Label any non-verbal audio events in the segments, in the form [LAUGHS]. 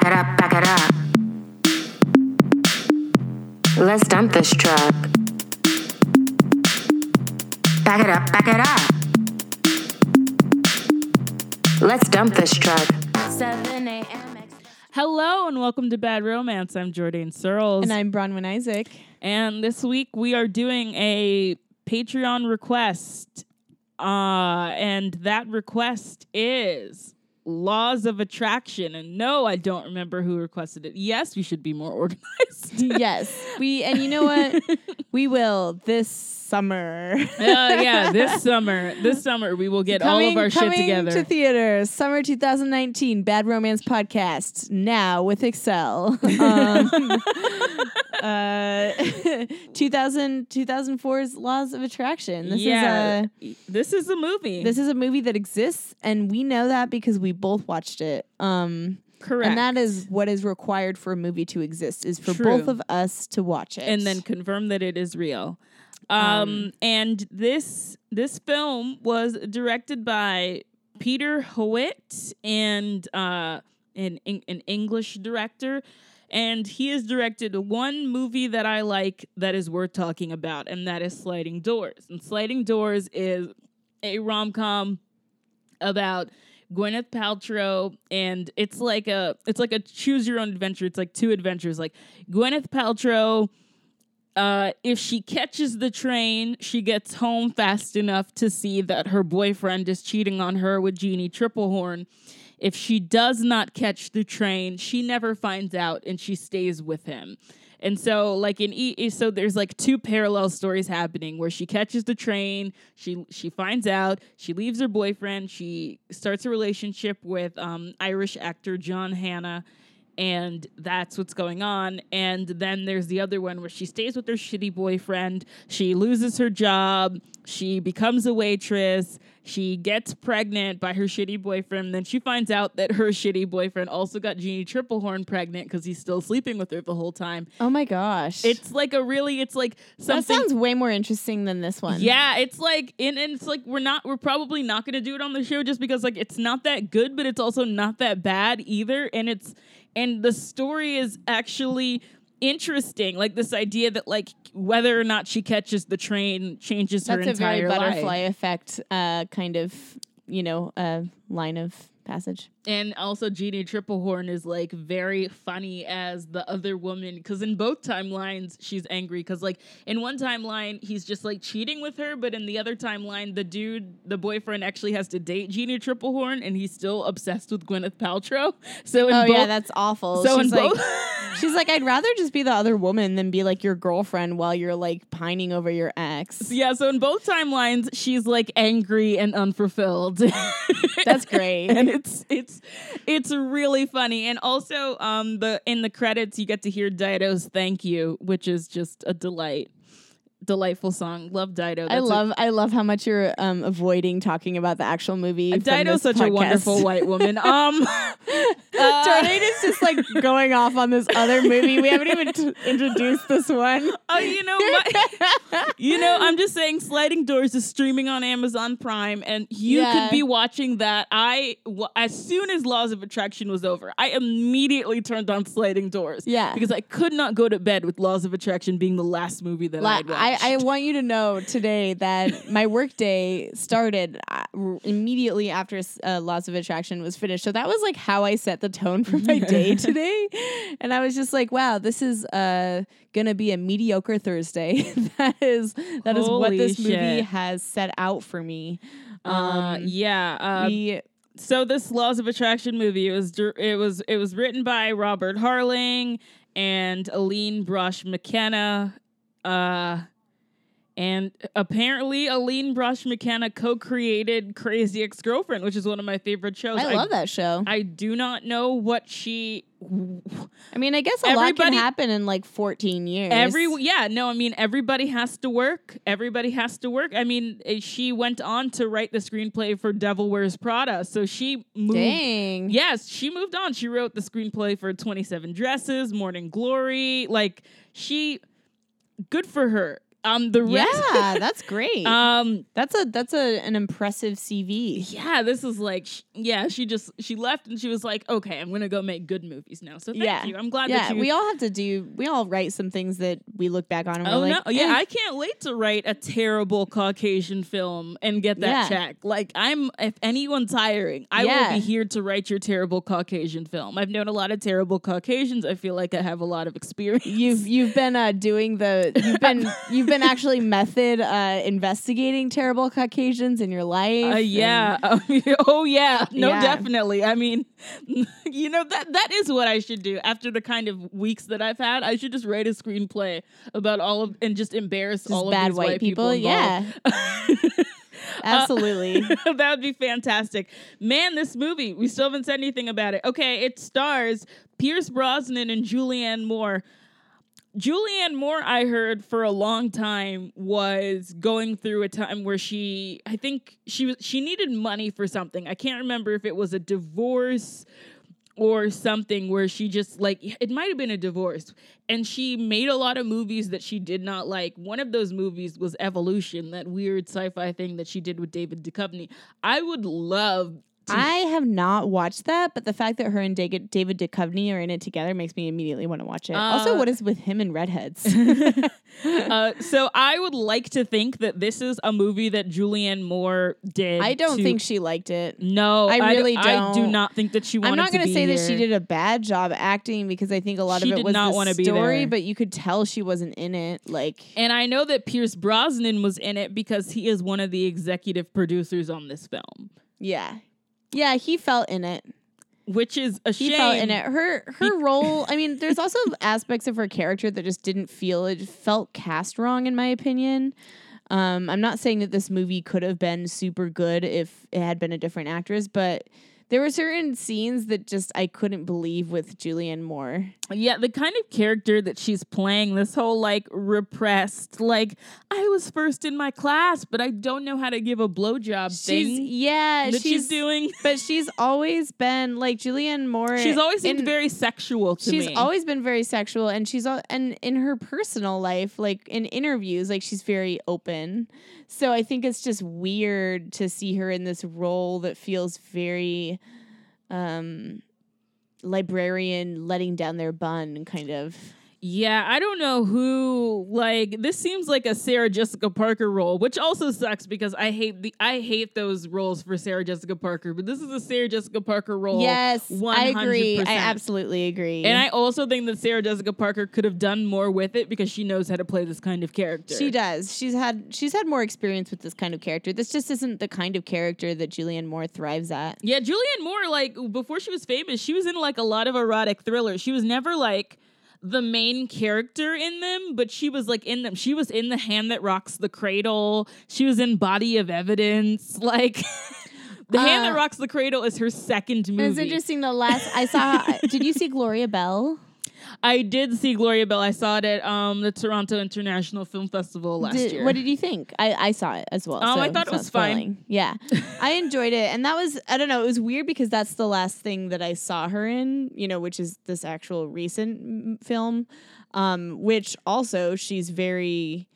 Back it up, back it up. Let's dump this truck. Back it up, back it up. Let's dump this truck. 7 a.m. Hello and welcome to Bad Romance. I'm Jordan Searles. And I'm Bronwyn Isaac. And this week we are doing a Patreon request. Uh, and that request is Laws of Attraction. And no, I don't remember who requested it. Yes, we should be more [LAUGHS] organized. yes. We and you know what? [LAUGHS] we will this summer. uh, yeah, this summer. This summer we will get coming, all of our shit together. to theaters, summer 2019, Bad Romance podcast now with Excel. [LAUGHS] Um, uh, 2000 2004's Laws of Attraction. This yeah, is a this is a movie. this is a movie that exists, and we know that because we both watched it. Um, correct, and that is what is required for a movie to exist: is for True. both of us to watch it, and then confirm that it is real. Um, Um, and this this film was directed by Peter Howitt and uh, an an English director, and he has directed one movie that I like that is worth talking about, and that is Sliding Doors. And Sliding Doors is a rom com about Gwyneth Paltrow and it's like a it's like a choose your own adventure. It's like two adventures. Like Gwyneth Paltrow uh, if she catches the train, she gets home fast enough to see that her boyfriend is cheating on her with Jeanne Tripplehorn. If she does not catch the train, she never finds out and she stays with him. And so, like in e, so there's like two parallel stories happening where she catches the train, she she finds out, she leaves her boyfriend, she starts a relationship with um, Irish actor John Hannah, and that's what's going on. And then there's the other one where she stays with her shitty boyfriend. She loses her job. She becomes a waitress. She gets pregnant by her shitty boyfriend. Then she finds out that her shitty boyfriend also got Jeanne Tripplehorn pregnant because he's still sleeping with her the whole time. oh my gosh, It's like a really, it's like something that sounds way more interesting than this one. Yeah, it's like and, and it's like we're not we're probably not gonna do it on the show just because like it's not that good, but it's also not that bad either. And it's and the story is actually interesting. Like this idea that like whether or not she catches the train changes her that's a very entire butterfly life. effect uh, kind of you know uh, line of passage. And also Jeanne Tripplehorn is like very funny as the other woman because in both timelines she's angry because like in one timeline he's just like cheating with her, but in the other timeline the dude, the boyfriend actually has to date Jeanne Tripplehorn and he's still obsessed with Gwyneth Paltrow. [LAUGHS] So in oh both, yeah, that's awful. so she's in like, both [LAUGHS] she's like, I'd rather just be the other woman than be like your girlfriend while you're like pining over your ex. [LAUGHS] yeah, so in both timelines she's like angry and unfulfilled. That's great. and it's it's it's really funny. And also um the in the credits you get to hear dido's thank you which is just a delight delightful song love dido I That's a- love I love how much you're um, avoiding talking about the actual movie. dido's such a wonderful white woman [LAUGHS] um [LAUGHS] uh, Jordan is just like going off on this other movie. We haven't even t- introduced this one. oh, you know my, [LAUGHS] you know i'm just saying sliding doors is streaming on amazon prime and you Yeah. could be watching that i w- as soon as laws of attraction was over i immediately turned on sliding doors Yeah. because i could not go to bed with laws of attraction being the last movie that La- watched I, I want you to know today that my work day started uh, immediately after uh, Laws of Attraction was finished. So that was like how I set the tone for my day [LAUGHS] today. And I was just like, wow, this is uh, gonna be a mediocre Thursday. [LAUGHS] that is that is what this movie has set out for me. Uh, Um, yeah. Uh, we so this Laws of Attraction movie it was it was it was written by Robert Harling and Aline Brosh McKenna. Uh, and apparently, Aline Brosh McKenna co-created Crazy Ex-Girlfriend, which is one of my favorite shows. I love that show. I do not know what she. I mean, I guess a lot can happen in like 14 years. Every yeah, no, I mean everybody has to work. Everybody has to work. I mean, eh, she went on to write the screenplay for Devil Wears Prada, so she moved. Dang. Yes, she moved on. She wrote the screenplay for Twenty Seven Dresses, Morning Glory. Like she, good for her. Um, the rest. Yeah, [LAUGHS] that's great. Um, that's a that's a an impressive CV. yeah, this is like, sh- yeah, she just she left and she was like, okay, I'm gonna go make good movies now. So thank Yeah. you. I'm glad Yeah, that you. we all have to do. We all write some things that we look back on and Oh we're like, no! Yeah, eh. I can't wait to write a terrible Caucasian film and get that Yeah. check. Like, I'm if anyone's hiring, I Yeah. will be here to write your terrible Caucasian film. I've known a lot of terrible Caucasians. I feel like I have a lot of experience. You've you've been uh, doing the you've been [LAUGHS] you've been actually method uh, investigating terrible Caucasians in your life. Uh, and- yeah. [LAUGHS] oh yeah. No, Yeah. definitely. I mean, [LAUGHS] you know that that is what I should do after the kind of weeks that I've had. I should just write a screenplay about all of and just embarrass Just all of bad these white people. Yeah. [LAUGHS] Absolutely. that would be fantastic. Man, this movie, we still haven't said anything about it. Okay, it stars Pierce Brosnan and Julianne Moore. Julianne Moore, I heard for a long time, was going through a time where she, I think she was, she needed money for something. I can't remember if it was a divorce or something where she just like it might have been a divorce and she made a lot of movies that she did not like one of those movies was evolution that weird sci-fi thing that she did with david Duchovny. i would love I have not watched that, but the fact that her and David David Duchovny are in it together makes me immediately want to watch it. also, Uh, what is with him and redheads? [LAUGHS] [LAUGHS] uh, so i would like to think that this is a movie that julianne moore did I don't to- think she liked it. no I really i do don't. think that she wanted I'm not going to say that she did a bad job acting because I think a lot She of it was not the story, there. but you could tell she wasn't in it. Like, and I know that Pierce Brosnan was in it because he is one of the executive producers on this film, yeah, yeah, he felt in it. which is a shame. He shame. felt in it. Her her role. I mean, there's [LAUGHS] also aspects of her character that just didn't feel. It felt cast wrong, in my opinion. Um, I'm not saying that this movie could have been super good if it had been a different actress, but there were certain scenes that just I couldn't believe with Julianne Moore. Yeah, the kind of character that she's playing, this whole like repressed, like I was first in my class, but I don't know how to give a blowjob She's thing yeah, that she's, she's doing. [LAUGHS] but she's always been like Julianne Moore. She's always seemed in- very sexual to she's me. always been very sexual and she's all and in her personal life like in interviews like she's very open so i think it's just weird to see her in this role that feels very um librarian letting down their bun kind of Yeah, I don't know who like this seems like a Sarah Jessica Parker role, which also sucks because I hate the I hate those roles for Sarah Jessica Parker, but this is a Sarah Jessica Parker role. yes 100%. i agree i absolutely agree And I also think that Sarah Jessica Parker could have done more with it because she knows how to play this kind of character. she does she's had she's had more experience with this kind of character this just isn't the kind of character that julianne moore thrives at Yeah, Julianne Moore, like before she was famous, she was in like a lot of erotic thrillers. She was never like the main character in them, but she was like in them. She was in The Hand That Rocks the Cradle. She was in Body of Evidence. [LAUGHS] Like The Hand That Uh, Rocks the Cradle is her second movie. it's interesting the last i saw [LAUGHS] did you see gloria bell I did see Gloria Bell. I saw it at um, the Toronto International Film Festival last Did- year. What did you think? I, I saw it as well. Oh, so I thought it was fine. Yeah, [LAUGHS] I enjoyed it, and that was I don't know. It was weird because that's the last thing that I saw her in. You know, which is this actual recent film, um, which also she's very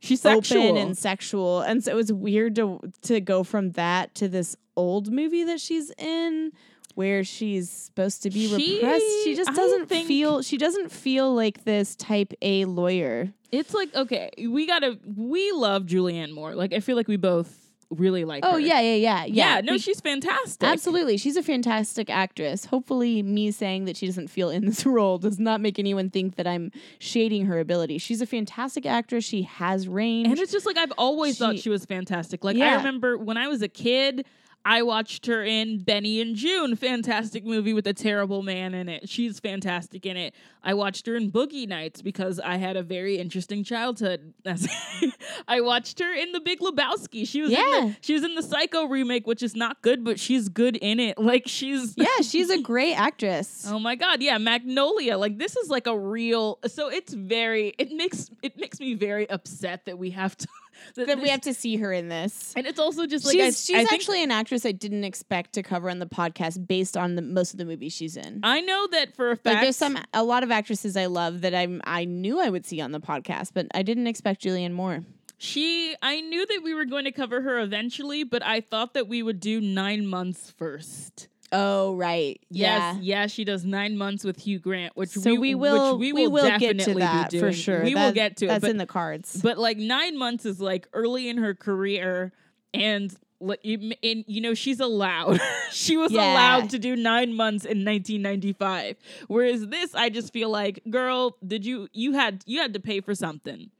She's sexual. open and sexual, and so it was weird to to go from that to this old movie that she's in. Where she's supposed to be She- repressed, she just I doesn't think- feel. She doesn't feel like this type A lawyer. It's like okay, we gotta. We love Julianne Moore. Like I feel like we both really like. Oh her. yeah, yeah, yeah, yeah. yeah. no, We- she's fantastic. Absolutely. She's a fantastic actress. Hopefully, me saying that she doesn't feel in this [LAUGHS] role does not make anyone think that I'm shading her ability. She's a fantastic actress. She has range. And it's just like I've always thought She- she was fantastic. Like I Yeah. remember when I was a kid, I watched her in Benny and Joon, fantastic movie with a terrible man in it. She's fantastic in it. I watched her in Boogie Nights because I had a very interesting childhood. [LAUGHS] I watched her in The Big Lebowski. She was in Yeah. the, she was in the Psycho remake, which is not good, but she's good in it. [LAUGHS] Like she's yeah, she's a great actress. [LAUGHS] Oh my god, yeah, Magnolia. Like this is like a real so it's very it makes it makes me very upset that we have to That that we have to see her in this. and it's also just like she's I, she's I actually an actress I didn't expect to cover on the podcast based on the, most of the movies she's in. I know that for a fact. Like there's some a lot of actresses I love that I'm I knew I would see on the podcast, but I didn't expect Julianne Moore. She, I knew that we were going to cover her eventually, but I thought that we would do nine months first. Oh right, Yes, yeah. yeah, she does nine months with Hugh Grant, which So we, we will we we will, definitely get to that for sure. We will get to it, That's in the cards. but like nine months is like early in her career, and you- and you know she's allowed. [LAUGHS] she was Yeah. allowed to do nine months in 1995, whereas this, I just feel like, girl, did you you had you had to pay for something.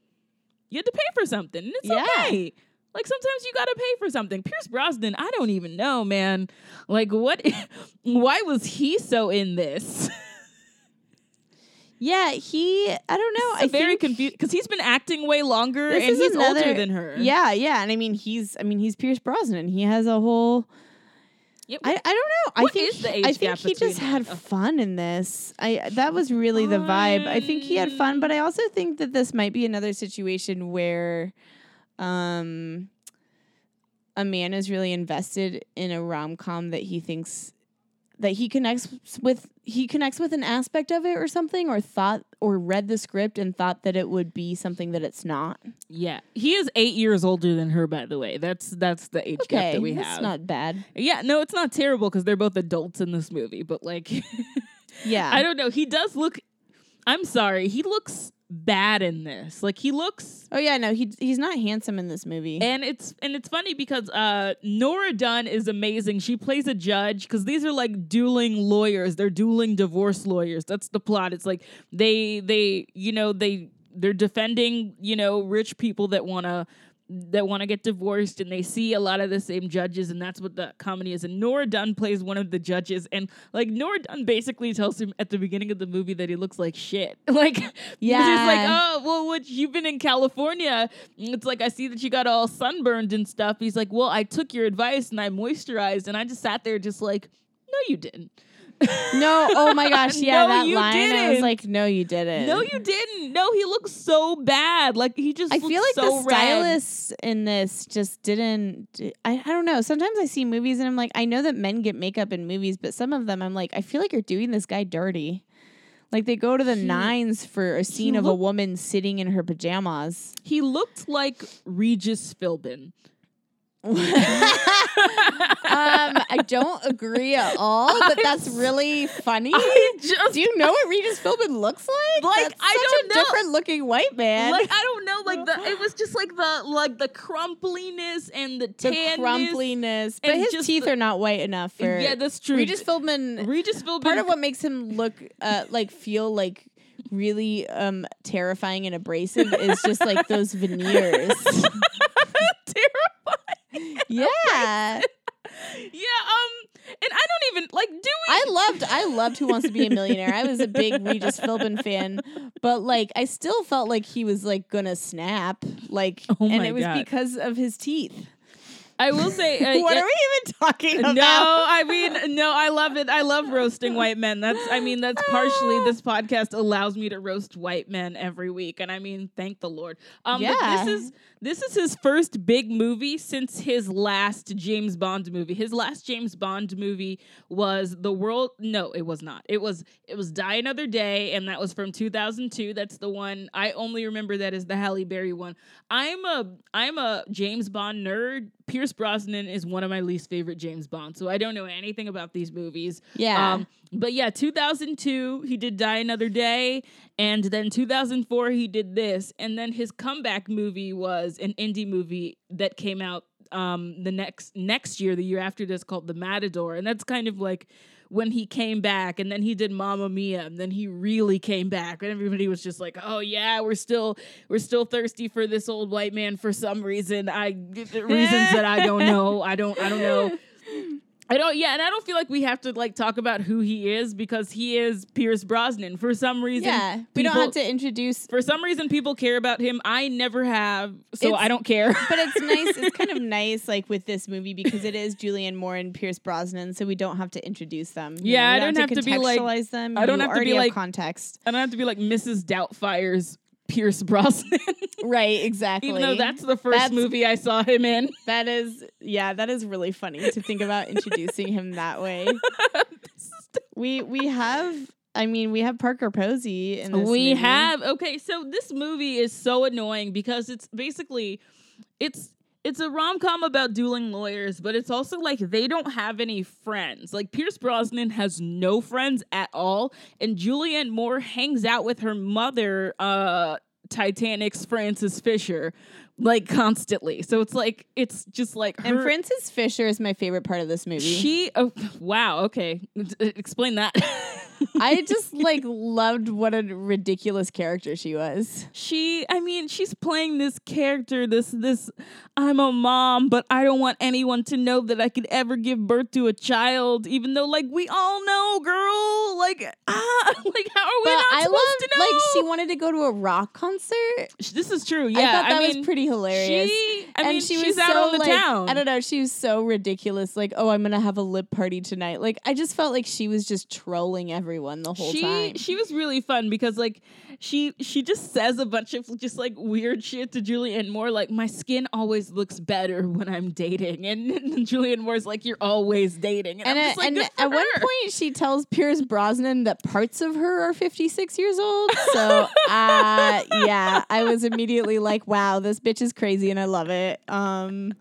You had to pay for something. And it's Yeah. okay. Like sometimes you gotta pay for something. Pierce Brosnan, I don't even know, man. Like what? [LAUGHS] why was he so in this? [LAUGHS] yeah, he. I don't know. I very confused because he's been acting way longer this and is he's older another- than her. Yeah, yeah, and I mean he's. I mean he's Pierce Brosnan. He has a whole. Yep. I, I don't know. I think is the he- age I think he just had? Fun in this. I that was really the vibe. I think he had fun, but I um, also think that this might be another situation where, um, a man is really invested in a rom com that he thinks that he connects with. He connects with an aspect of it or something, or thought or read the script and thought that it would be something that it's not. yeah. He is eight years older than her, by the way. That's that's the age gap that we that's have. not bad. yeah, no, it's not terrible because they're both adults in this movie. But like, [LAUGHS] Yeah, I don't know. He does look. I'm sorry. He looks bad in this. Like he looks Oh yeah, no, he he's not handsome in this movie. And it's and it's funny because uh Nora Dunn is amazing. She plays a judge because these are like dueling lawyers. They're dueling divorce lawyers. That's the plot. It's like they they you know they they're defending you know rich people that want to that want to get divorced and they see a lot of the same judges and that's what the comedy is. And Nora Dunn plays one of the judges and like Nora Dunn basically tells him at the beginning of the movie that he looks like shit. [LAUGHS] Like yeah he's like oh well what you've been in California. It's like I see that you got all sunburned and stuff. He's like well I took your advice and I moisturized and I just sat there just like no you didn't [LAUGHS] No, oh my gosh, yeah, No, that you line. I was didn't. like, no, you didn't. no you didn't no he looks so bad like he just I feel like so the red. stylists in this just didn't. I, I don't know. Sometimes I see movies and I'm like, I know that men get makeup in movies, but some of them I'm like, I feel like you're doing this guy dirty. Like they go to the He- nines for a scene of a woman sitting in her pajamas. He looked like Regis Philbin. Um, I don't agree at all, but that's really funny. Just Do you know what Regis Philbin looks like? Like, That's I don't a know. different looking white man. like I don't know, like the it was just like the like the crumpliness and the the tanness. crumpliness, but his teeth the- are not white enough for. Yeah, that's true. Regis Philbin. Regis Philbin. part of what makes him look uh, like feel like really um terrifying and abrasive is just like those veneers. [LAUGHS] yeah. [LAUGHS] Yeah, um, and I don't even like. Do we? I loved I loved Who Wants to Be a Millionaire. I was a big Regis Philbin fan, but like I still felt like he was like gonna snap. Like Oh and it was God. because of his teeth. I will say. Uh, what yeah- are we even talking about? No, I mean, no, I love it. I love roasting white men. That's, I mean, that's partially this podcast allows me to roast white men every week, and I mean, thank the Lord. Um, Yeah. this is this is his first big movie since his last James Bond movie. His last James Bond movie was The World. No, it was not. It was it was Die Another Day, and that was from 2002. That's the one I only remember that as the Halle Berry one. I'm a I'm a James Bond nerd. Pierce Brosnan is one of my least favorite James Bond, so I don't know anything about these movies. Yeah. Um, but yeah, 2002 he did Die Another Day, and then 2004 he did this, and then his comeback movie was an indie movie that came out um the next next year, the year after this, called The Matador, and that's kind of like when he came back and then he did Mamma Mia and then he really came back and everybody was just like oh yeah we're still we're still thirsty for this old white man for some reason. I reasons that I don't know I don't I don't know [LAUGHS] I don't yeah and I don't feel like we have to like talk about who he is because he is Pierce Brosnan for some reason yeah. We don't have to introduce for some reason people care about him I never have so It's- I don't care [LAUGHS] but it's [LAUGHS] nice. It's kind of nice, like with this movie, because it is Julianne Moore and Pierce Brosnan, so we don't have to introduce them. You Yeah, know, I don't have to be like- contextualize them. I don't have to be like- context. I don't have to be like Mrs. Doubtfire's Pierce Brosnan, [LAUGHS] right, exactly. even though that's the first That's- movie I saw him in. [LAUGHS] that is yeah, that is really funny to think about introducing him that way. [LAUGHS] We we have I mean, we have Parker Posey in this we movie. have okay so this movie is so annoying because it's basically it's it's a rom-com about dueling lawyers but it's also like they don't have any friends. Like pierce brosnan has no friends at all and julianne moore hangs out with her mother uh titanic's frances fisher like constantly so it's like it's just like And Frances Fisher is my favorite part of this movie. she oh, wow okay explain that [LAUGHS] I just like loved what a ridiculous character she was. she i mean she's playing this character this this i'm a mom but i don't want anyone to know that i could ever give birth to a child even though like we all know girl like ah [LAUGHS] like how are we But not I supposed loved to know like she wanted to go to a rock concert. this is true yeah I thought that mean, was pretty hilarious. she i and mean she was out so on the like, town I don't know. She was so ridiculous. Like, oh, I'm gonna have a lip party tonight. Like, I just felt like she was just trolling everyone the whole she time. she was really fun because like she she just says a bunch of just like weird shit to Julianne Moore like my skin always looks better when I'm dating and, [LAUGHS] and Julianne Moore's like you're always dating and, and I'm at, just like, and "Good for at one point, she tells Pierce Brosnan that parts of her are 56 years old. [LAUGHS] So, uh, yeah, I was immediately like, "Wow, this bitch is crazy," and I love it. Um,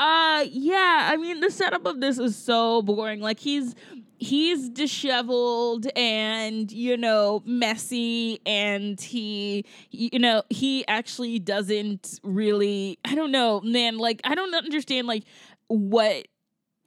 Uh yeah, I mean the setup of this is so boring. Like he's he's disheveled and you know messy and he you know he actually doesn't really I don't know, man, like I don't understand like what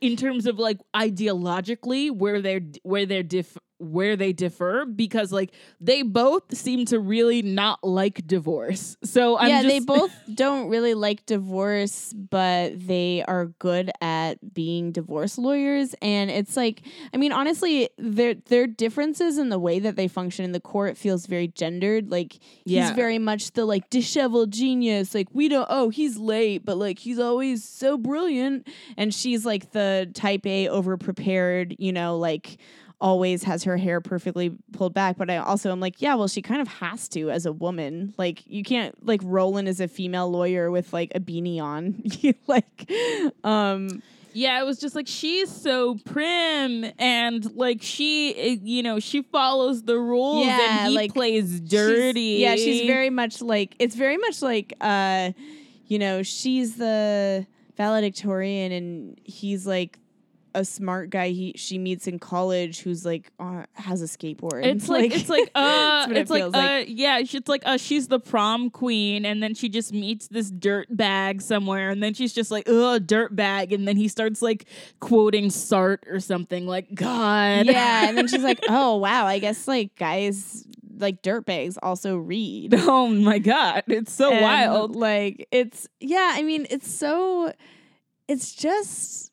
in terms of like ideologically where they're where they're diff where they differ because like they both seem to really not like divorce. So I'm yeah, just, they [LAUGHS] both don't really like divorce, but they are good at being divorce lawyers. And it's like, I mean, honestly, their their differences in the way that they function in the court feels very gendered. Like Yeah. he's very much the like disheveled genius. Like we don't. Oh, he's late, but like he's always so brilliant. And she's like the type A, over prepared. You know, like always has her hair perfectly pulled back but i also am like yeah well she kind of has to as a woman like you can't like roland is a female lawyer with like a beanie on [LAUGHS] like um Yeah, it was just like she's so prim and like she, eh, you know, she follows the rules Yeah, and he like, plays she's- dirty. yeah she's very much like it's very much like uh you know she's the valedictorian and he's like a smart guy he she meets in college who's like uh, has a skateboard. It's like, it's [LAUGHS] like uh That's what it it's like, uh like. yeah it's like uh she's the prom queen and then she just meets this dirt bag somewhere and then she's just like ugh dirt bag and then he starts like quoting Sartre or something like God. Yeah and then she's like [LAUGHS] oh wow i guess like guys like dirtbags also read. [LAUGHS] Oh my god it's so And, wild. Like it's yeah, I mean it's so it's just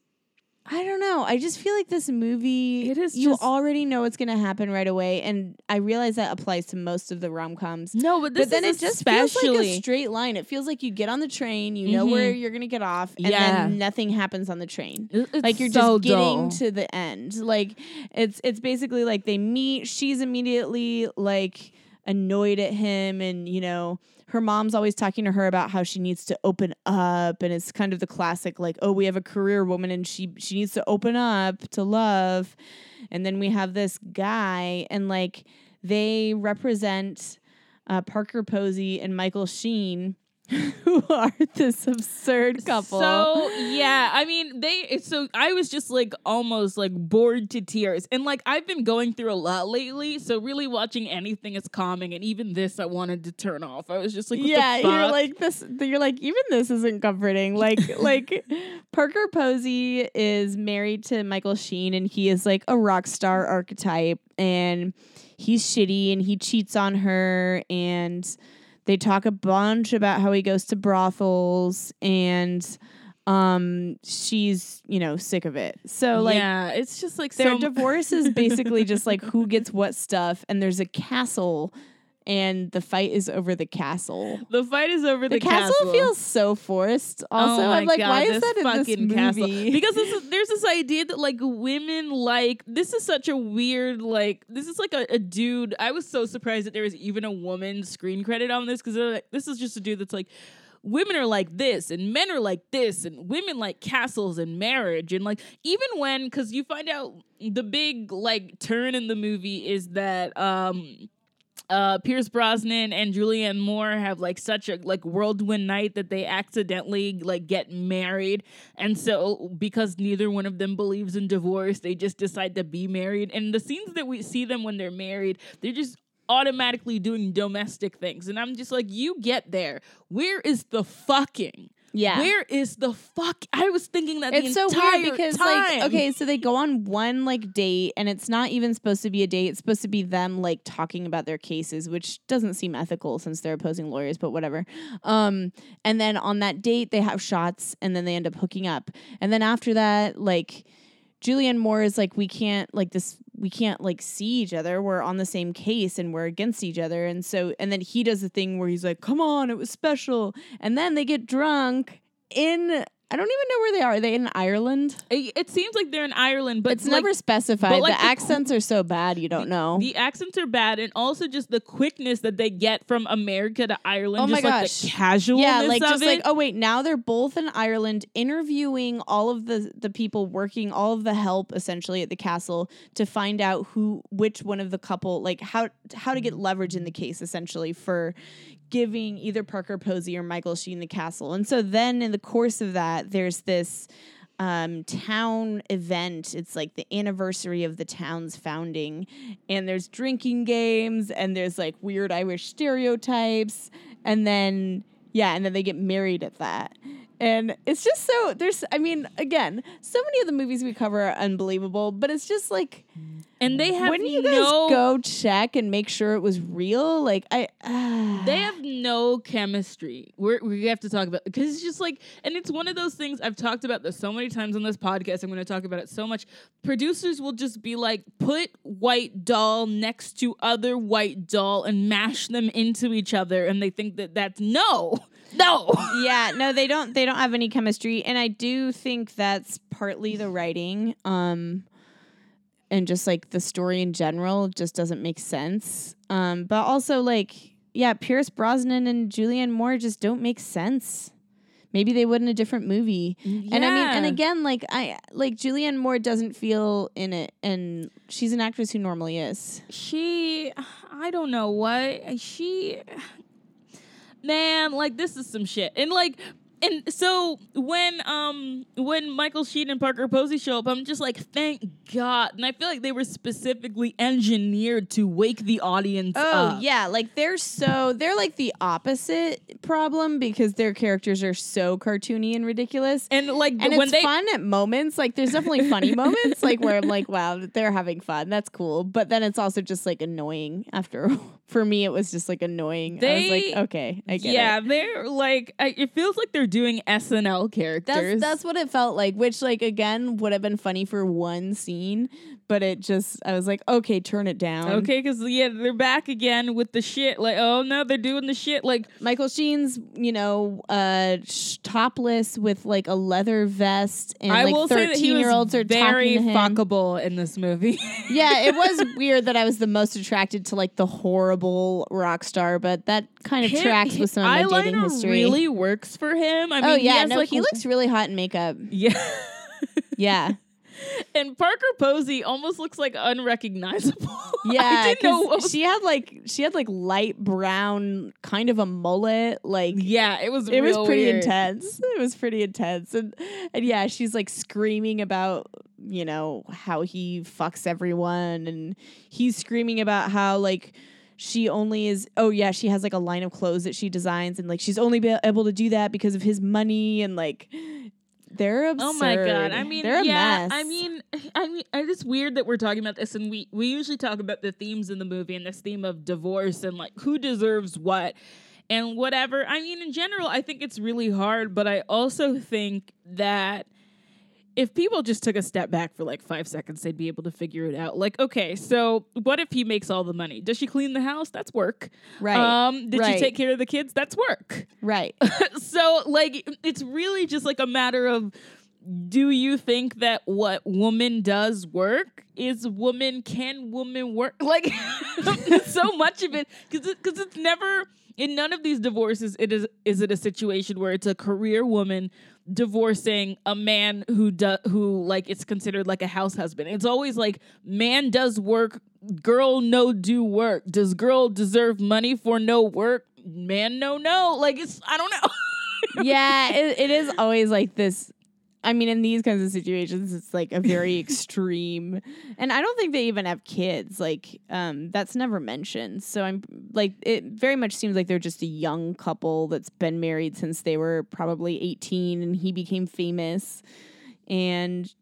I don't know. I just feel like this movie It is you just- already know what's going to happen right away and I realize that applies to most of the rom-coms. no but this but then it just feels like a straight line. It feels like you get on the train, you know where mm-hmm. you're going to get off and Yeah. then nothing happens on the train it's like you're so just getting dull. to the end like it's it's basically like they meet she's immediately like annoyed at him. And you know her mom's always talking to her about how she needs to open up. And it's kind of the classic like oh we have a career woman and she she needs to open up to love. And then we have this guy and like they represent uh, Parker Posey and Michael Sheen [LAUGHS] who are this absurd couple So yeah, I mean they. So I was just like almost like bored to tears, and like I've been going through a lot lately. So really watching anything is calming, and even this I wanted to turn off. I was just like, yeah, you're like this. You're like even this isn't comforting. Like [LAUGHS] like Parker Posey is married to Michael Sheen, and he is like a rock star archetype, and he's shitty, and he cheats on her, and they talk a bunch about how he goes to brothels, and um she's you know sick of it. So like yeah, it's just like their so. divorce is basically just like [LAUGHS] who gets what stuff, and there's a castle, and the fight is over the castle. The fight is over the, The, castle, feels so forced. Also, oh I'm like, God, why is that in this fucking movie? castle? Because this is, [LAUGHS] there's this idea that like women like this is such a weird like this is like a, a dude. I was so surprised that there was even a woman screen credit on this because like, this is just a dude that's like. Women are like this, and men are like this, and women like castles and marriage, and like even when, because you find out the big like turn in the movie is that um uh Pierce Brosnan and Julianne Moore have like such a like whirlwind night that they accidentally like get married. And so because neither one of them believes in divorce they just decide to be married. And the scenes that we see them when they're married they're just automatically doing domestic things. And I'm just like you get there. Where is the fucking yeah. where is the fuck I was thinking that it's the so weird because time. like okay so they go on one like date and it's not even supposed to be a date it's supposed to be them like talking about their cases which doesn't seem ethical since they're opposing lawyers but whatever um and then on that date they have shots and then they end up hooking up and then after that like Julianne Moore is like we can't like this we can't like see each other. We're on the same case and we're against each other. And so and then he does the thing where he's like come on it was special. And then they get drunk in I don't even know where they are. Are they in Ireland? it, it seems like they're in Ireland but it's like, never specified. like, the the- accents are so bad you don't know. The accents are bad, and also just the quickness that they get from America to Ireland. Oh my just like gosh. the casualness yeah, like of just it. like oh wait, now they're both in Ireland interviewing all of the the people working, all of the help essentially at the castle to find out who which one of the couple like how how to get leverage in the case essentially for giving either Parker Posey or Michael Sheen the castle. And so then in the course of that there's this um, town event. It's like the anniversary of the town's founding, and there's drinking games, and there's like weird Irish stereotypes, and then yeah, and then they get married at that. And it's just so there's I mean, again, so many of the movies we cover are unbelievable, but it's just like and they have wouldn't you guys no, go check and make sure it was real? Like I ah. They have no chemistry. We're, we have to talk about because it's just like, and it's one of those things I've talked about this so many times on this podcast. I'm going to talk about it so much. Producers will just be like, put white doll next to other white doll and mash them into each other, and they think that that's no, no. [LAUGHS] yeah, no, they don't. They don't have any chemistry, and I do think that's partly the writing, um, and just like the story in general just doesn't make sense. Um, but also like, yeah, Pierce Brosnan and Julianne Moore just don't make sense. Maybe they would in a different movie. Yeah. And I mean, and again, like I like Julianne Moore doesn't feel in it, and she's an actress who normally is. she i don't know what she man like this is some shit. And like and so when um when Michael Sheen and Parker Posey show up, I'm just like, thank God. And I feel like they were specifically engineered to wake the audience up. Oh up. yeah, like they're so they're like the opposite problem because their characters are so cartoony and ridiculous. And like And when it's they fun at moments. Like there's definitely funny [LAUGHS] moments, like where I'm like, wow, they're having fun. That's cool. But then it's also just like annoying. After [LAUGHS] for me, it was just like annoying. I was They- like, okay, I get yeah, it. they're like I, it feels like they're doing SNL characters. That's that's what it felt like. Which like again would have been funny for one scene, but it just I was like, okay, turn it down. okay, because yeah, they're back again with the shit. Like, oh no, they're doing the shit. Like, Michael Sheen's, you know, uh, sh- topless with like a leather vest, and I like will say that he thirteen year olds was are very talking to him. fuckable in this movie. [LAUGHS] yeah, it was weird that I was the most attracted to like the horrible rock star, but that kind of tracks with some of my dating history. really works for him. I mean, oh he yeah, has, no, like, he looks really hot in makeup. yeah. [LAUGHS] Yeah, [LAUGHS] and Parker Posey almost looks like unrecognizable. [LAUGHS] yeah. I didn't know 'cause what was- she had like she had like light brown, kind of a mullet, like. yeah, it was. It was pretty weird. intense. It was pretty intense, and and yeah, she's like screaming about you know how he fucks everyone, and he's screaming about how like she only is. Oh yeah, she has like a line of clothes that she designs, and like she's only be able to do that because of his money, and like they're absurd. Oh my god! I mean, they're a yeah. mess. [LAUGHS] I mean, I mean, it's weird that we're talking about this, and we we usually talk about the themes in the movie and this theme of divorce and like who deserves what and whatever. I mean, in general, I think it's really hard, but I also think that if people just took a step back for like five seconds, they'd be able to figure it out. Like, okay, so what if he makes all the money? Does she clean the house? That's work. Right. Um, did Right. she take care of the kids? That's work. Right. [LAUGHS] so like it's really just like a matter of do you think that what woman does work is woman can woman work? [LAUGHS] Like [LAUGHS] so much of it because because it's never in none of these divorces it is is it a situation where it's a career woman divorcing a man who does who like it's considered like a house husband. It's always like man does work girl no do work. Does girl deserve money for no work? Man no no. Like it's i don't know. [LAUGHS] Yeah, it, it is always like this. I mean, in these kinds of situations, it's like a very [LAUGHS] extreme, and I don't think they even have kids. Like, um, that's never mentioned. So I'm like, it very much seems like they're just a young couple that's been married since they were probably 18, and he became famous, and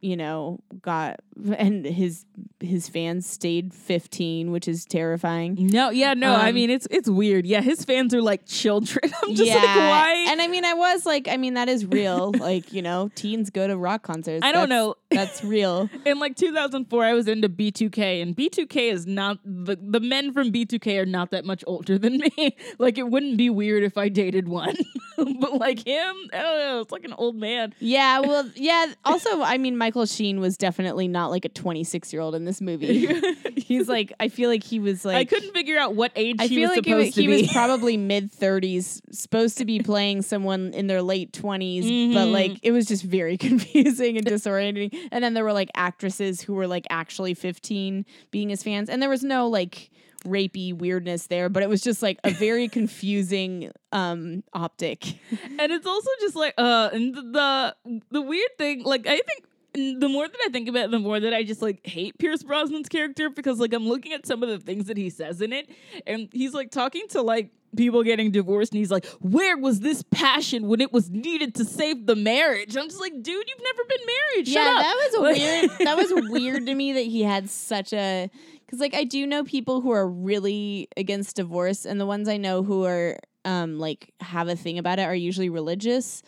you know, got [LAUGHS] and his his fans stayed 15, which is terrifying. No, yeah, no. I Um, mean, it's it's weird. Yeah, his fans are like children. [LAUGHS] I'm just yeah, like, why? And I mean, I was like, I mean, that is real. [LAUGHS] like, you know, teens go to rock concerts. I don't That's- know. That's real. in like 2004, I was into B2K, and B2K is not the the men from B2K are not that much older than me. like, it wouldn't be weird if I dated one, [LAUGHS] but like him, I don't know. It's like an old man. Yeah, [LAUGHS] well, yeah. Also, I mean, Michael Sheen was definitely not like a 26 year old in this movie. [LAUGHS] He's like, I feel like he was like. I couldn't figure out what age I he feel was like supposed was, to he be. was probably mid 30s, supposed to be playing someone in their late 20s, but Mhm. like it was just very confusing and disorienting. And then there were like actresses who were like actually 15 being his fans, and there was no like rapey weirdness there, but it was just like a very [LAUGHS] confusing um optic. [LAUGHS] and it's also just like uh and the the weird thing like i think the more that i think about it the more that i just like hate pierce brosnan's character because like i'm looking at some of the things that he says in it and he's like talking to like people getting divorced and he's like where was this passion when it was needed to save the marriage i'm just like dude you've never been married Shut yeah, up. that was a Like- weird. That was [LAUGHS] weird to me that he had such a because like I do know people who are really against divorce, and the ones I know who are um like have a thing about it are usually religious.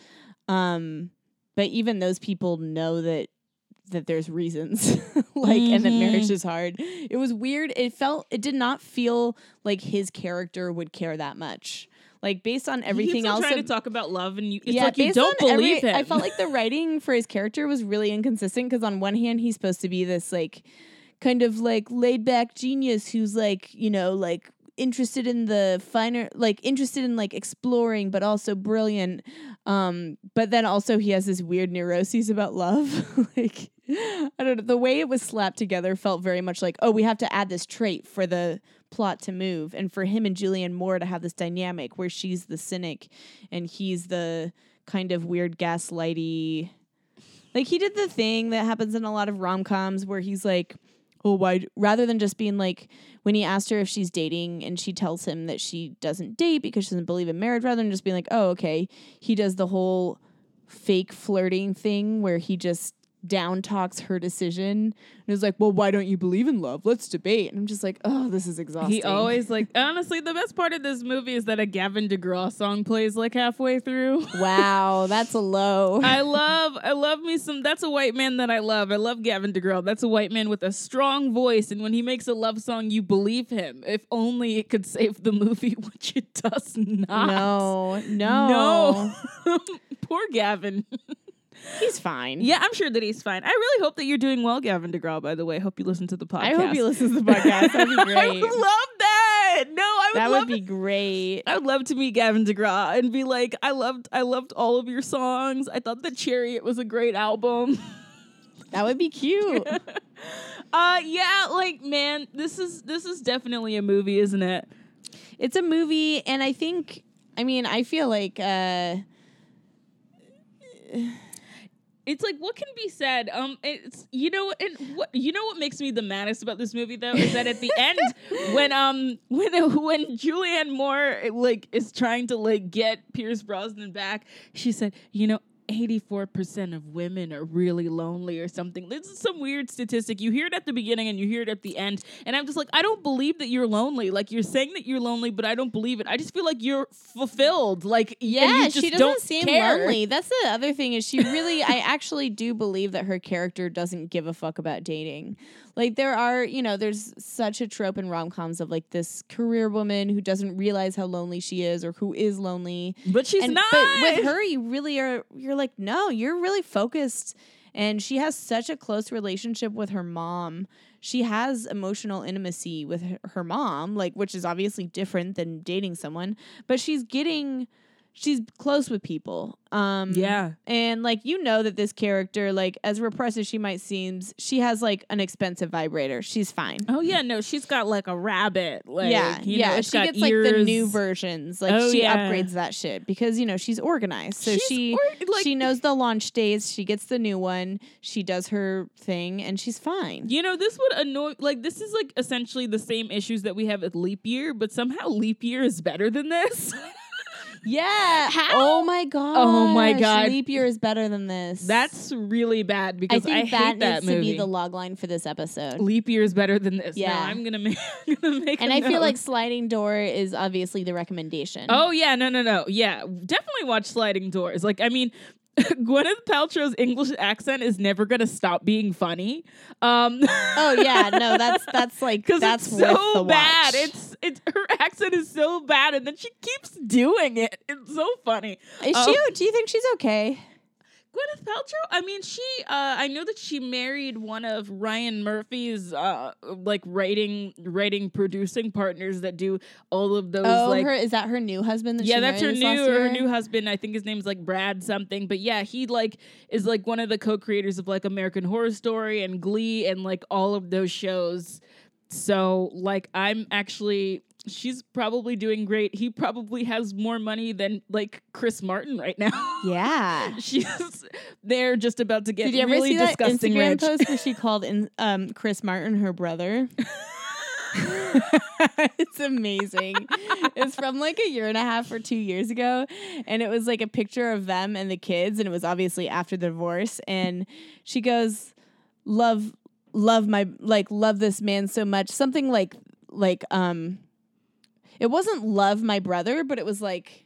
Um, but even those people know that that there's reasons [LAUGHS] like and that marriage is hard. It was weird. It felt it did not feel like his character would care that much. Like based on everything else trying ab- to talk about love and you it's like you don't on every- believe him I felt like the writing for his character was really inconsistent because on one hand he's supposed to be this like kind of like laid back genius who's like you know like interested in the finer like interested in like exploring but also brilliant um but then also he has this weird neuroses about love. [LAUGHS] Like i don't know the way it was slapped together felt very much like oh we have to add this trait for the plot to move and for him and julianne moore to have this dynamic where she's the cynic and he's the kind of weird gaslighty like he did the thing that happens in a lot of rom-coms where he's like oh why rather than just being like when he asked her if she's dating and she tells him that she doesn't date because she doesn't believe in marriage rather than just being like oh okay he does the whole fake flirting thing where he just down talks her decision and is like well why don't you believe in love let's debate and i'm just like oh this is exhausting He always like [LAUGHS] honestly the best part of this movie is that a Gavin DeGraw song plays like halfway through. [LAUGHS] wow that's a low I love I love me some that's a white man that I love. I love Gavin DeGraw. That's a white man with a strong voice and when he makes a love song you believe him. If only it could save the movie [LAUGHS] which it does not. no no No. Poor Gavin. He's fine Yeah, I'm sure that he's fine. I really hope that you're doing well, Gavin DeGraw, by the way. Hope you listen to the podcast. I hope he listens to the podcast. That'd be [LAUGHS] I would love that. No, I would that would be great. I would love to meet Gavin DeGraw and be like, I loved I loved all of your songs. I thought the Chariot was a great album. [LAUGHS] That would be cute. [LAUGHS] Uh yeah, like man, this is this is definitely a movie, isn't it? it's a movie, and I think, I mean, I feel like, uh, It's like what can be said. Um, it's you know, and what you know what makes me the maddest about this movie though is that at the [LAUGHS] end when um when [LAUGHS] when Julianne Moore like is trying to like get Pierce Brosnan back, she said, you know. 84% of women are really lonely or something. This is some weird statistic. You hear it at the beginning and you hear it at the end. And I'm just like, I don't believe that you're lonely. Like you're saying that you're lonely, but I don't believe it. I just feel like you're fulfilled. Like yeah, Yeah, you just she doesn't don't seem care. lonely. That's the other thing is she really I actually do believe that her character doesn't give a fuck about dating. Like there are, you know, there's such a trope in rom-coms of like this career woman who doesn't realize how lonely she is or who is lonely. But she's and not. but with her you really are you're like, no, you're really focused and she has such a close relationship with her mom. She has emotional intimacy with her, her mom, like which is obviously different than dating someone, but she's getting she's close with people. Um Yeah. and like you know that this character like as repressed as she might seems, she has like an expensive vibrator. She's fine. Oh yeah, no, she's got like a rabbit. Like, yeah, yeah. know, she gets like the new versions. Like Oh, she yeah. upgrades that shit because you know she's organized. So She's she or- like- she knows the launch days. She gets the new one. She does her thing, and she's fine. You know, this would annoy. Like, this is like essentially the same issues that we have with leap year, but somehow leap year is better than this. [LAUGHS] Yeah. How? Oh my god. Oh my God. Leap year is better than this. That's really bad because I, think that hate that needs movie. to be the log line for this episode. leap year is better than this. Yeah. no, I'm gonna make. [LAUGHS] I'm gonna make. and I feel like sliding door is obviously the recommendation. Oh yeah, no, no, no. Yeah, definitely watch Sliding Doors. Like, I mean, [LAUGHS] Gwyneth Paltrow's English accent is never gonna stop being funny. Um, Oh yeah, no, [LAUGHS] that's that's like that's so bad. watch. It's it's [LAUGHS] her accent is so bad, and then she keeps doing it. It's so funny. Is Oh. she? Do you think she's okay? Gwyneth Paltrow. I mean, she. Uh, I know that she married one of Ryan Murphy's uh, like writing, writing, producing partners that do all of those. Oh, like, her is that her new husband? That yeah, that's her married this last new her new husband. I think his name's like Brad something. But yeah, he like is like one of the co-creators of like American Horror Story and Glee and like all of those shows. So like I'm actually she's probably doing great. He probably has more money than like Chris Martin right now. Yeah. [LAUGHS] She's they're just about to get Did you ever really see that disgusting Instagram rich. post where she [LAUGHS] called in um, Chris Martin her brother? [LAUGHS] it's amazing. it's from like a year and a half or two years ago. And it was like a picture of them and the kids. And it was obviously after the divorce. And she goes, Love, love my, like, love this man so much. Something like, like, um, it wasn't love my brother, but it was like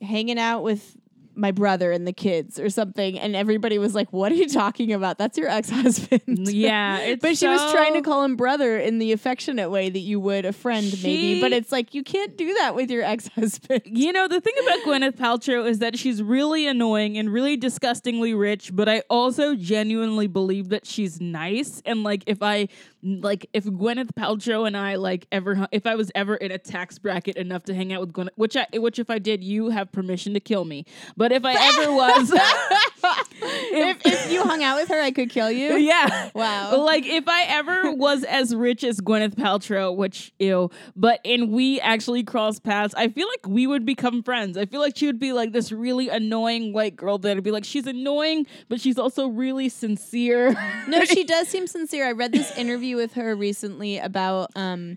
hanging out with my brother and the kids or something. And everybody was like, What are you talking about? That's your ex husband. Yeah, [LAUGHS] it's But she was trying to call him brother in the affectionate way that you would a friend, maybe. But it's like you can't do that with your ex husband. You know, the thing about Gwyneth Paltrow is that she's really annoying and really disgustingly rich, but I also genuinely believe that she's nice. And like, if I, like, if Gwyneth Paltrow and I, like, ever, if I was ever in a tax bracket enough to hang out with Gwyneth, which I, which if I did, you have permission to kill me. But if I ever was, [LAUGHS] if, if you hung out with her, I could kill you. yeah. Wow. Like if I ever was as rich as Gwyneth Paltrow, which ew, but and we actually crossed paths, I feel like we would become friends. I feel like she would be like this really annoying white girl that'd be like she's annoying, but she's also really sincere. No, she [LAUGHS] does seem sincere. I read this interview with her recently about um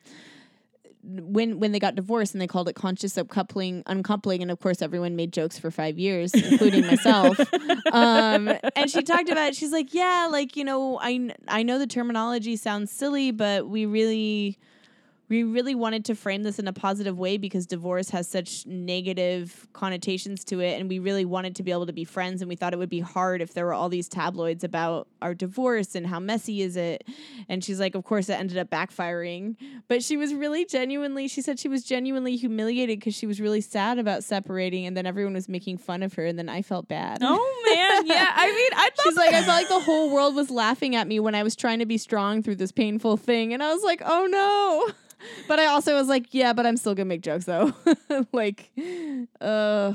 when when they got divorced and they called it conscious uncoupling uncoupling and of course everyone made jokes for five years [LAUGHS] including myself. Um and she talked about it she's like yeah like you know i i know the terminology sounds silly but we really we really wanted to frame this in a positive way because divorce has such negative connotations to it and we really wanted to be able to be friends and we thought it would be hard if there were all these tabloids about our divorce and how messy is it and she's like of course it ended up backfiring but she was really genuinely she said she was genuinely humiliated because she was really sad about separating and then everyone was making fun of her and then i felt bad oh man, [LAUGHS] yeah. I mean, I thought She's like, I felt like the whole world was laughing at me when I was trying to be strong through this painful thing. And I was like, oh no. But I also was like, yeah, but I'm still gonna make jokes though. [LAUGHS] like, uh,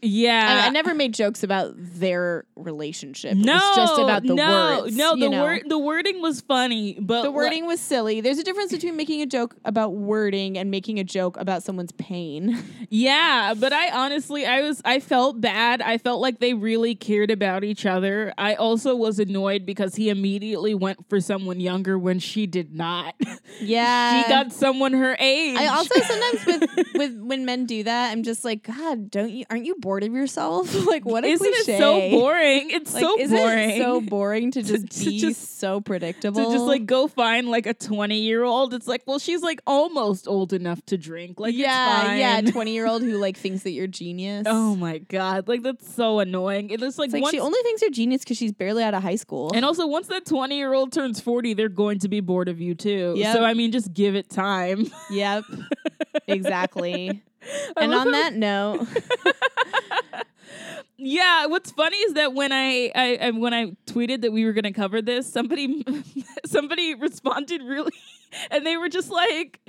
yeah. I, I never made jokes about their relationship. no, it was just about the no, words. No, the know? word, the wording was funny, but The like- wording was silly. There's a difference between making a joke about wording and making a joke about someone's pain. [LAUGHS] Yeah, but I honestly, I was, I felt bad. I felt like they really cared about each other. I also was annoyed because he immediately went for someone younger when she did not. [LAUGHS] Yeah. she got someone her age. I also sometimes with [LAUGHS] with when men do that, I'm just like, God, don't you aren't you bored of yourself? [LAUGHS] like what a Isn't cliche. it so boring? It's Like, so boring. it so boring [LAUGHS] to just to be just- so predictable? to just like go find like a 20 year old. It's like, well, she's like almost old enough to drink. Like, yeah, yeah, [LAUGHS] twenty year old who like thinks that you're genius. Oh my god, like that's so annoying. It looks like, it's like once, she only thinks you're genius because she's barely out of high school. and also once that 20 year old turns 40, they're going to be bored of you too. Yep. So I mean, just give it time. yep, exactly. I and on that note, Yeah, what's funny is that when I, I, when I tweeted that we were going to cover this, somebody [LAUGHS] somebody [LAUGHS] responded really [LAUGHS] and they were just like,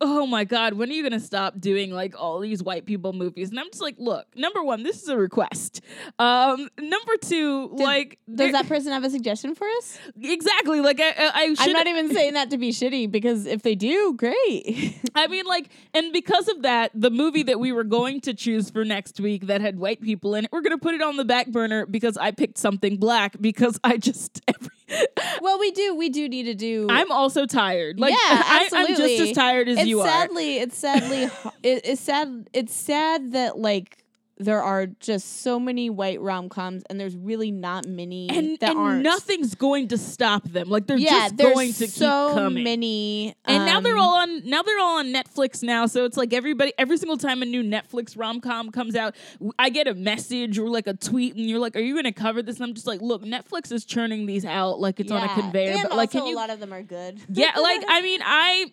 "Oh my god, when are you going to stop doing like all these white people movies?" And I'm just like, "Look, number 1, this is a request. Um number 2, like does that person have a suggestion for us? exactly like I I, I'm not even saying that to be shitty because if they do, great. [LAUGHS] I mean, like, and because of that, the movie that we were going to choose for next week that had white people in it, we're gonna put it on the back burner because I picked something black because I just [LAUGHS] every, [LAUGHS] well, we do. We do need to do. I'm also tired. Like, yeah, [LAUGHS] I, I'm just as tired as it's you are. sadly, It's sadly, [LAUGHS] it, it's sad. It's sad that like there are just so many white rom coms, and there's really not many And, that and aren't. nothing's going to stop them. Like they're yeah, just going to so keep coming. many, and now they're um, all on. Now they're all on Netflix now. So it's like everybody, every single time a new Netflix rom com comes out, I get a message or like a tweet, and you're like, "Are you going to cover this?" And I'm just like, "Look, Netflix is churning these out like it's on a conveyor." And but like, also can you? a lot of them are good. [LAUGHS] yeah, like I mean, I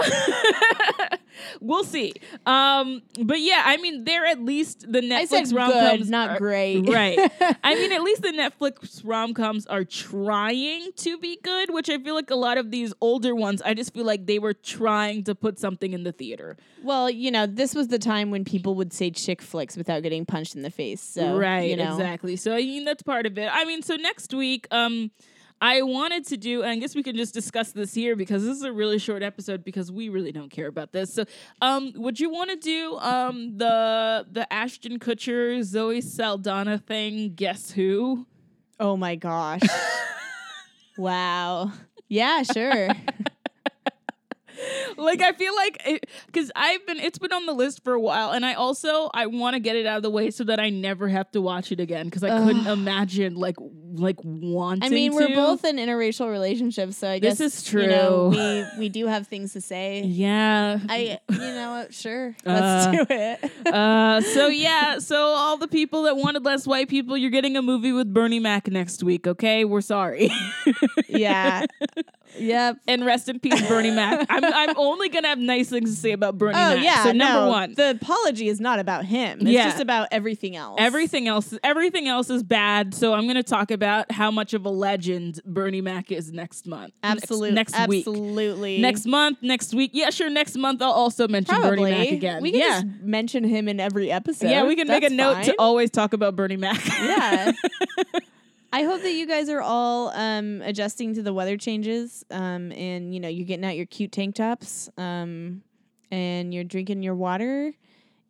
mm, [LAUGHS] we'll see. Um, but yeah, I mean, they're at least the I Netflix said rom coms, not great. [LAUGHS] right? [LAUGHS] I mean, at least the Netflix rom coms are trying to be good, which I feel like a lot of these older ones, I just feel like they were trying to put something in the theater, Well, you know, this was the time when people would say chick flicks without getting punched in the face. So right? you know, Exactly. So I mean, that's part of it. I mean, so next week, um. I wanted to do, and I guess we can just discuss this here because this is a really short episode because we really don't care about this. So, um, would you want to do um the the Ashton Kutcher Zoe Saldana thing? Guess who? Oh my gosh. [LAUGHS] wow. Yeah, sure. [LAUGHS] like I feel like because I've been it's been on the list for a while, and I also I want to get it out of the way so that I never have to watch it again because I couldn't imagine like like wanting. I mean, we're both in interracial relationships, so I This guess is You know, true. we [LAUGHS] we do have things to say. Yeah. I, you know? Sure, Uh, let's do it. uh, so [LAUGHS] yeah, so all the people that wanted less white people, you're getting a movie with Bernie Mac next week. Okay, we're sorry. yeah. [LAUGHS] Yep. and rest in peace, Bernie Mac. I'm I'm only gonna have nice things to say about Bernie Oh Mac. yeah. So number no, one, the apology is not about him. It's Yeah. just about everything else. Everything else, everything else is bad. So I'm going to talk about how much of a legend Bernie Mac is next month. Absolutely. Next, week. Absolutely. Next month, next week. Yeah, sure. Next month, I'll also mention Probably. Bernie Mac again. We can yeah. just mention him in every episode. yeah, we can make a That's note to always talk about Bernie Mac. yeah. [LAUGHS] [LAUGHS] I hope that you guys are all um, adjusting to the weather changes, um, and you know you're getting out your cute tank tops, um, and you're drinking your water.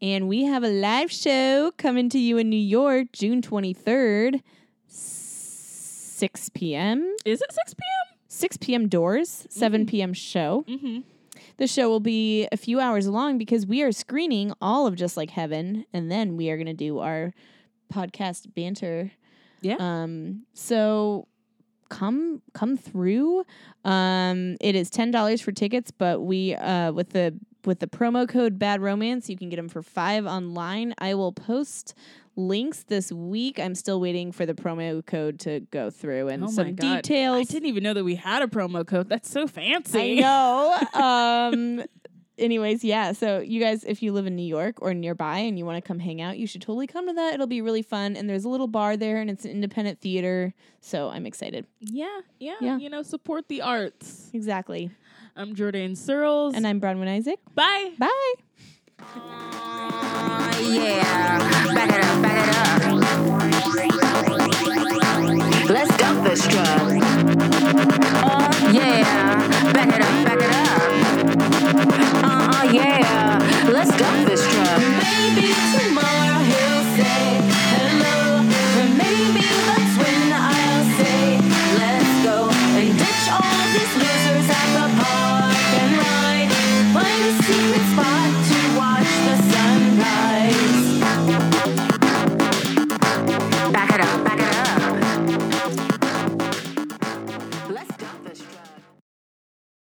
And we have a live show coming to you in New York, June 23rd, 6 p.m. is it 6 p.m.? 6 p.m. doors, 7 p.m. show. Mm-hmm. The show will be a few hours long because we are screening all of Just Like Heaven, and then we are going to do our podcast banter. Yeah. Um. So come come through. Um. It is ten dollars for tickets, but we uh with the with the promo code Bad Romance, you can get them for five online. I will post links this week. I'm still waiting for the promo code to go through and Oh some God. I details. didn't even know that we had a promo code. That's so fancy. I know. [LAUGHS] um anyways, yeah. So you guys, if you live in New York or nearby and you want to come hang out, you should totally come to that. It'll be really fun. And there's a little bar there and it's an independent theater. So I'm excited. Yeah, yeah, Yeah. You know, support the arts. Exactly. I'm Jordan Searles. And I'm Bronwyn Isaac. Bye. Bye. Yeah, back it up, back it up. Let's dump this truck. Uh, uh uh, yeah. Let's go this trip.